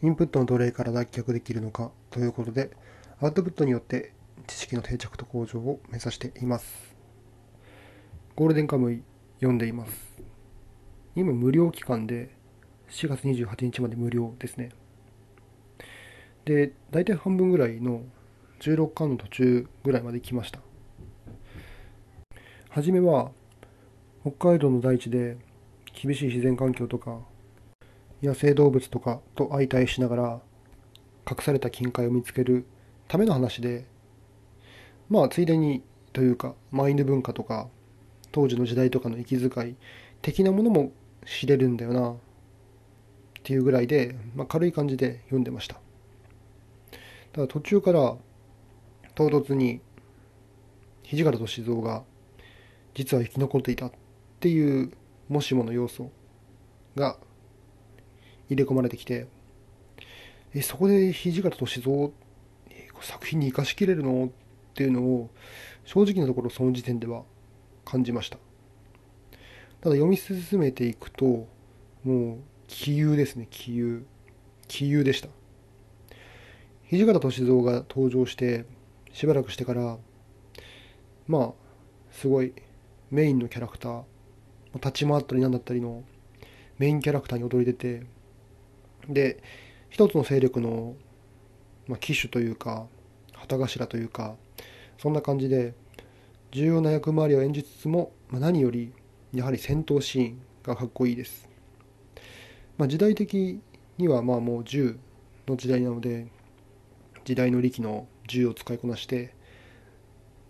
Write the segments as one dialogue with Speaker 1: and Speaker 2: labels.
Speaker 1: インプットの奴隷から脱却できるのかということで、アウトプットによって知識の定着と向上を目指しています。ゴールデンカムイ読んでいます。今無料期間で4月28日まで無料ですね。で、大体半分ぐらいの16巻の途中ぐらいまで来ました。はじめは北海道の大地で厳しい自然環境とか野生動物とかと相対しながら隠された金塊を見つけるための話でまあついでにというかマインド文化とか当時の時代とかの息遣い的なものも知れるんだよなっていうぐらいで、まあ、軽い感じで読んでました。ただ途中から唐突に土方歳三が実は生き残っていたっていうもしもの要素が入れ込まれてきて、え、そこで土方歳三、作品に生かしきれるの？っていうのを、正直なところその時点では感じました。ただ読み進めていくと、もう、気優ですね、気優。気優でした。土方歳三が登場して、しばらくしてから、まあ、すごいメインのキャラクター、立ち回ったりなんだったりのメインキャラクターに躍り出て、で一つの勢力の、まあ、騎手というか旗頭というかそんな感じで重要な役回りを演じつつも、まあ、何よりやはり戦闘シーンがかっこいいです、まあ、時代的にはまあもう銃の時代なので時代の力の銃を使いこなして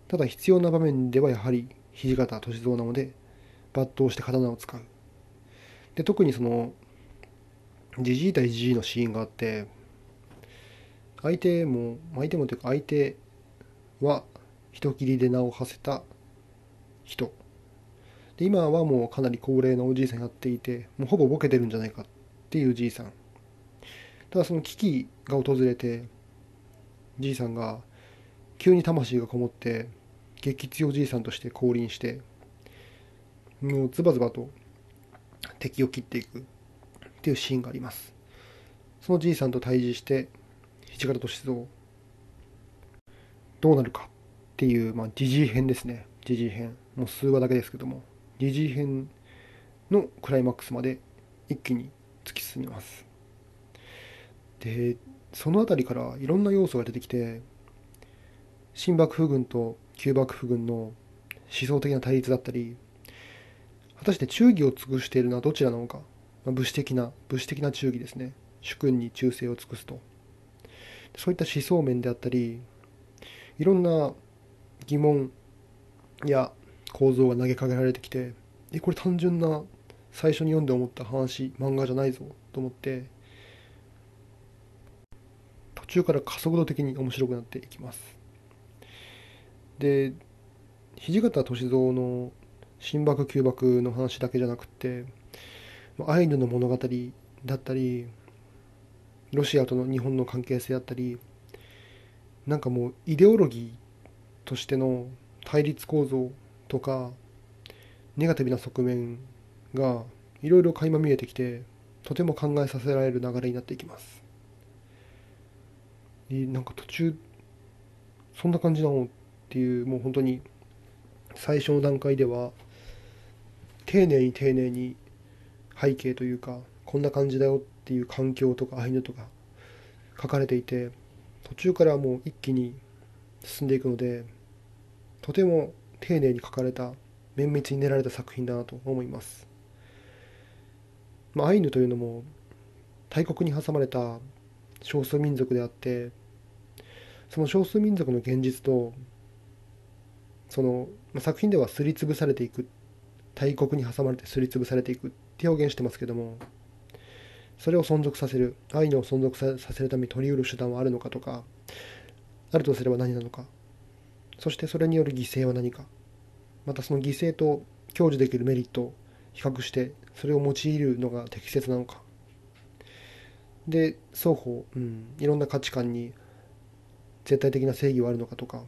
Speaker 1: ただ必要な場面ではやはり土方歳三なので抜刀して刀を使う。で特にそのジジイ対ジジイのシーンがあって相手も相手もというか相手は人斬りで名を馳せた人。で今はもうかなり高齢なおじいさんになっていてもうほぼボケてるんじゃないかっていうじいさん。ただその危機が訪れてじいさんが急に魂がこもって激強じいさんとして降臨してもうズバズバと敵を切っていく。っていうシーンがあります。そのじいさんと対峙して土方歳三どうなるかっていう、まあ、ジジイ編ですね。ジジイ編。もう数話だけですけども。ジジイ編のクライマックスまで一気に突き進みます。でその辺りからいろんな要素が出てきて新幕府軍と旧幕府軍の思想的な対立だったり果たして忠義を尽くしているのはどちらなのか、武士的な武士的な忠義ですね。主君に忠誠を尽くすと。そういった思想面であったりいろんな疑問や構造が投げかけられてきてえこれ単純な最初に読んで思った話漫画じゃないぞと思って途中から加速度的に面白くなっていきます。で土方歳三の新幕旧幕の話だけじゃなくてアイヌの物語だったりロシアとの日本の関係性だったりなんかもうイデオロギーとしての対立構造とかネガティブな側面がいろいろ垣間見えてきてとても考えさせられる流れになっていきます。なんか途中そんな感じなのっていうもう本当に最初の段階では丁寧に丁寧に背景というかこんな感じだよっていう環境とかアイヌとか書かれていて途中からもう一気に進んでいくのでとても丁寧に書かれた綿密に練られた作品だなと思います、まあ、アイヌというのも大国に挟まれた少数民族であってその少数民族の現実とその、まあ、作品ではすりつぶされていく大国に挟まれてすりつぶされていくって表現してますけどもそれを存続させるアイヌを存続させるために取り得る手段はあるのかとかあるとすれば何なのかそしてそれによる犠牲は何かまたその犠牲と享受できるメリットを比較してそれを用いるのが適切なのか。で双方、うん、いろんな価値観に絶対的な正義はあるのかとか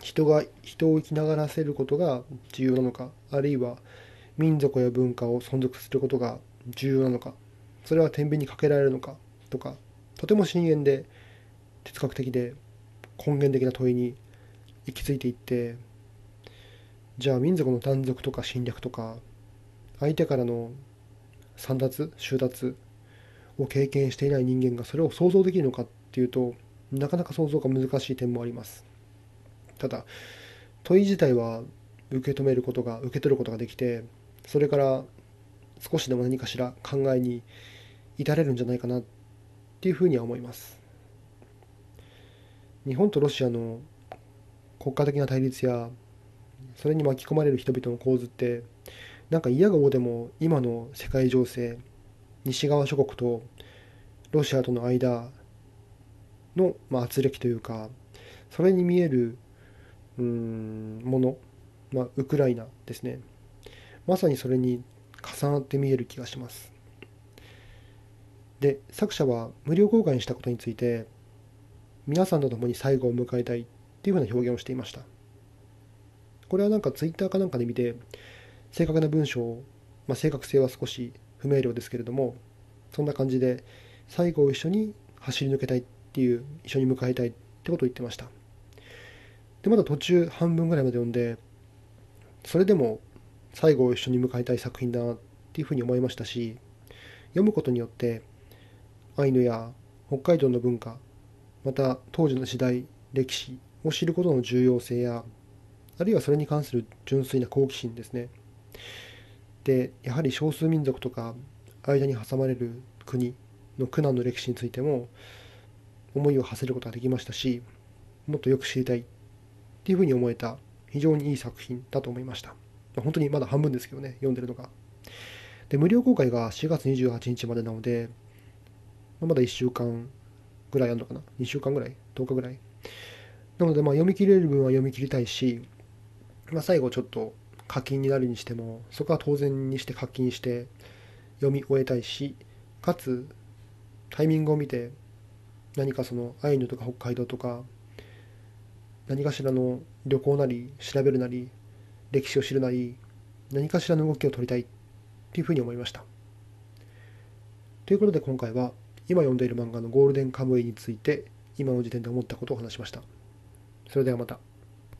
Speaker 1: 人が人を生きながらせることが重要なのかあるいは民族や文化を存続することが重要なのかそれは天秤にかけられるのかとかとても深淵で哲学的で根源的な問いに行き着いていってじゃあ民族の断続とか侵略とか相手からの散奪収奪を経験していない人間がそれを想像できるのかっていうとなかなか想像が難しい点もあります。ただ問い自体は受け止めることが受け取ることができてそれから少しでも何かしら考えに至れるんじゃないかなっていうふうには思います。日本とロシアの国家的な対立やそれに巻き込まれる人々の構図ってなんか嫌がおうでも今の世界情勢西側諸国とロシアとの間の、まあ、圧力というかそれに見えるうんもの、まあ、ウクライナですね。まさにそれに重なって見える気がします。で作者は無料公開にしたことについて皆さんと共に最後を迎えたいっていうふうな表現をしていました。これはなんかツイッターかなんかで見て正確な文章、まあ、正確性は少し不明瞭ですけれどもそんな感じで最後を一緒に走り抜けたいっていう一緒に迎えたいってことを言ってました。でまだ途中半分ぐらいまで読んでそれでも最後を一緒に迎えたい作品だなっていうふうに思いましたし読むことによってアイヌや北海道の文化また当時の時代歴史を知ることの重要性やあるいはそれに関する純粋な好奇心ですね。でやはり少数民族とか間に挟まれる国の苦難の歴史についても思いを馳せることができましたしもっとよく知りたいっていうふうに思えた非常にいい作品だと思いました。本当にまだ半分ですけどね読んでるのが。で無料公開が4月28日までなのでまだ1週間ぐらいあるのかな。2週間ぐらい？10日ぐらい？なのでまあ読み切れる分は読み切りたいし、まあ、最後ちょっと課金になるにしてもそこは当然にして課金して読み終えたいしかつタイミングを見て何かそのアイヌとか北海道とか何かしらの旅行なり調べるなり歴史を知るなり何かしらの動きを取りたいっていうふうに思いましたということで今回は今読んでいる漫画のゴールデンカムイについて今の時点で思ったことを話しましたそれではまた。